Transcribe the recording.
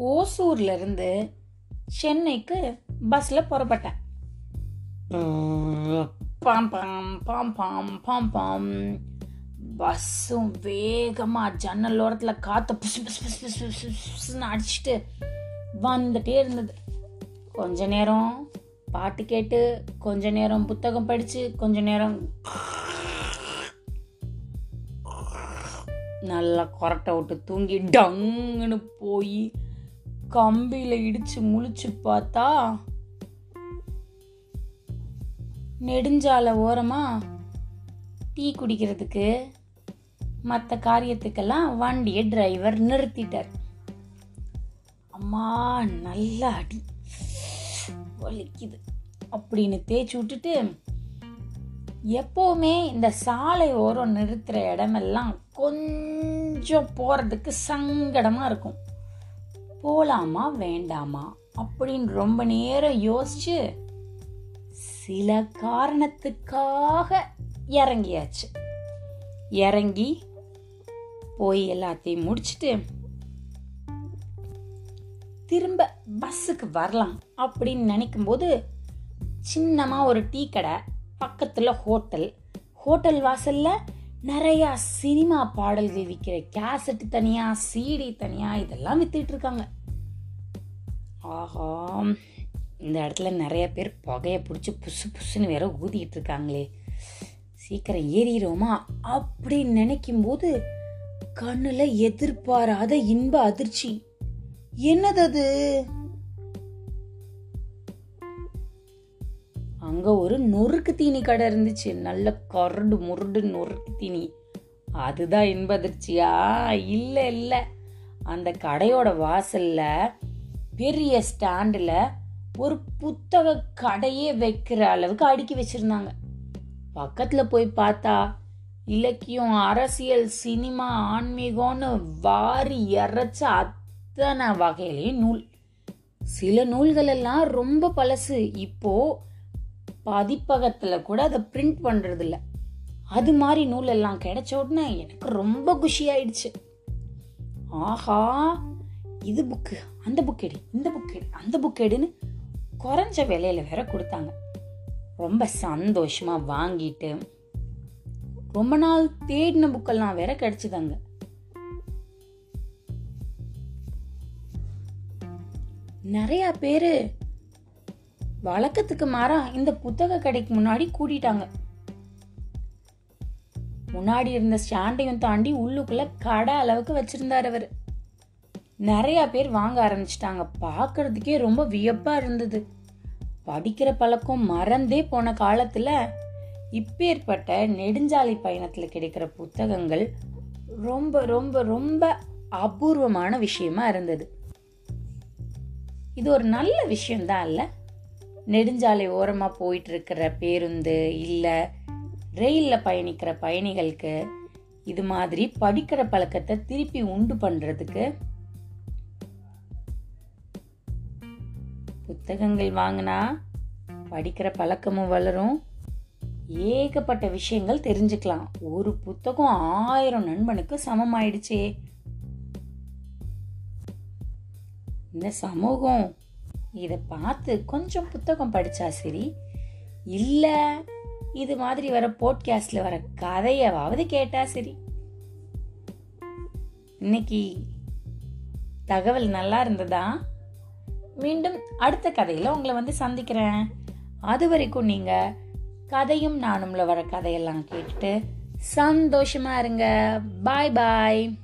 ஓசூர்ல இருந்து சென்னைக்கு பஸ்ல புறப்பட்டேன். பாம் பாம் பாம் பாம் பாம் பாம். பஸ்ஸும் வேகமா ஜன்னல் ஓரத்துல காத்த புசு புசு புசு புசு புசு புசுன்னு அடிச்சுட்டு வந்துட்டே இருந்தது. கொஞ்ச நேரம் பாட்டு கேட்டு கொஞ்ச நேரம் புத்தகம் படிச்சு கொஞ்ச நேரம் நல்லா கொரட்டை விட்டு தூங்கி டங்குன்னு போய் கம்பியில இடிச்சு முழிச்சு பார்த்தா நெடுஞ்சால ஓரமா டீ குடிக்கிறதுக்கு மற்ற காரியத்துக்கெல்லாம் வண்டியை டிரைவர் நிறுத்திட்டார். அம்மா நல்ல அடி வலிக்குது அப்படின்னு தேய்ச்சி விட்டுட்டு எப்போவுமே இந்த சாலை ஓரம் நிறுத்துற இடமெல்லாம் கொஞ்சம் போறதுக்கு சங்கடமா இருக்கும். போலாமா வேண்டாமா? அப்படின்னு ரொம்ப நேரம் யோசிச்சு சில காரணத்துக்காக இறங்கியாச்சு. இறங்கி போய் எல்லாத்தையும் முடிச்சுட்டு திரும்ப பஸ்ஸுக்கு வரலாம் அப்படின்னு நினைக்கும் போது ஒரு டீ கடை பக்கத்தில் ஹோட்டல். ஹோட்டல் வாசலில் நிறையா சினிமா பாடல்கள் விற்கிற கேசட் தனியா சிடி தனியா இதெல்லாம் வித்துட்டு இருக்காங்க ஆஹா இந்த இடத்துல நிறைய பேர் புகையை பிடிச்சி புசு புசுன்னு வேற ஊதிக்கிட்டு இருக்காங்களே சீக்கிரம் ஏறிடுவோமா? அப்படின்னு நினைக்கும் போது கண்ணுல எதிர்பாராத இன்ப அதிர்ச்சி. என்னது அது? அங்கே ஒரு நொறுக்கு தீனி கடை இருந்துச்சு. நல்ல கரடு முரடு நொறுக்கு தீனி. அதுதான் இன்ப அதிர்ச்சியா இல்லை. அந்த கடையோட வாசலில் பெரிய ஸ்டாண்டில் ஒரு புத்தக கடையே வைக்கிற அளவுக்கு அடுக்கி வச்சுருந்தாங்க. பக்கத்தில் போய் பார்த்தா இலக்கியம் அரசியல் சினிமா ஆன்மீகம்னு வாரி இறைச்ச அத்தனை வகையிலையும் நூல். சில நூல்கள் எல்லாம் ரொம்ப பழசு. இப்போது பதிப்பகத்தில் கூட அதை பிரிண்ட் பண்ணுறதில்ல அது மாதிரி நூல் எல்லாம் கிடைச்ச உடனே எனக்கு ரொம்ப குஷி ஆயிடுச்சு ஆஹா இது புக்கு அந்த புக் எடு இந்த புக் எடு அந்த புக் எடுன்னு குறைஞ்ச விலையில வேற கொடுத்தாங்க. ரொம்ப சந்தோஷமாக வாங்கிட்டு ரொம்ப நாள் தேடின புக்கெல்லாம் வேற கிடைச்சிதாங்க. நிறைய பேர் வழக்கத்துக்கு மாறா இந்த புத்தக கடைக்கு முன்னாடி கூட்டிட்டாங்க. முன்னாடி இருந்த ஸ்டாண்டையும் தாண்டி உள்ளுக்குள்ள கடை அளவுக்கு வச்சிருந்தார் அவர். நிறைய பேர் வாங்க ஆரம்பிச்சிட்டாங்க. பார்க்கறதுக்கே ரொம்ப வியப்பா இருந்தது. படிக்கிற பழக்கம் மறந்தே போன காலத்துல இப்பேற்பட்ட நெடுஞ்சாலை பயணத்துல கிடைக்கிற புத்தகங்கள் ரொம்ப ரொம்ப ரொம்ப அபூர்வமான விஷயமா இருந்தது. இது ஒரு நல்ல விஷயம்தான் இல்லை? நெடுஞ்சாலை ஓரமாக போயிட்டு இருக்கிற பேருந்து இல்லை ரயிலில் பயணிக்கிற பயணிகளுக்கு இது மாதிரி படிக்கிற பழக்கத்தை திருப்பி உண்டு பண்ணுறதுக்கு புத்தகங்கள் வாங்கினா படிக்கிற பழக்கமும் வளரும். ஏகப்பட்ட விஷயங்கள் தெரிஞ்சுக்கலாம். ஒரு புத்தகம் ஆயிரம் நண்பனுக்கு சமமாயிடுச்சே. இந்த சமூகம் இதை பார்த்து கொஞ்சம் புத்தகம் படித்தா சரி இல்லை இது மாதிரி வர போட்காஸ்டில் வர கதையவாவது கேட்டா சரி. இன்னைக்கு தகவல் நல்லா இருந்ததா? மீண்டும் அடுத்த கதையில் உங்களை வந்து சந்திக்கிறேன். அது வரைக்கும் நீங்கள் கதையும் நானும்ல வர கதையெல்லாம் கேட்டுட்டு சந்தோஷமாக இருங்க. பாய் பாய்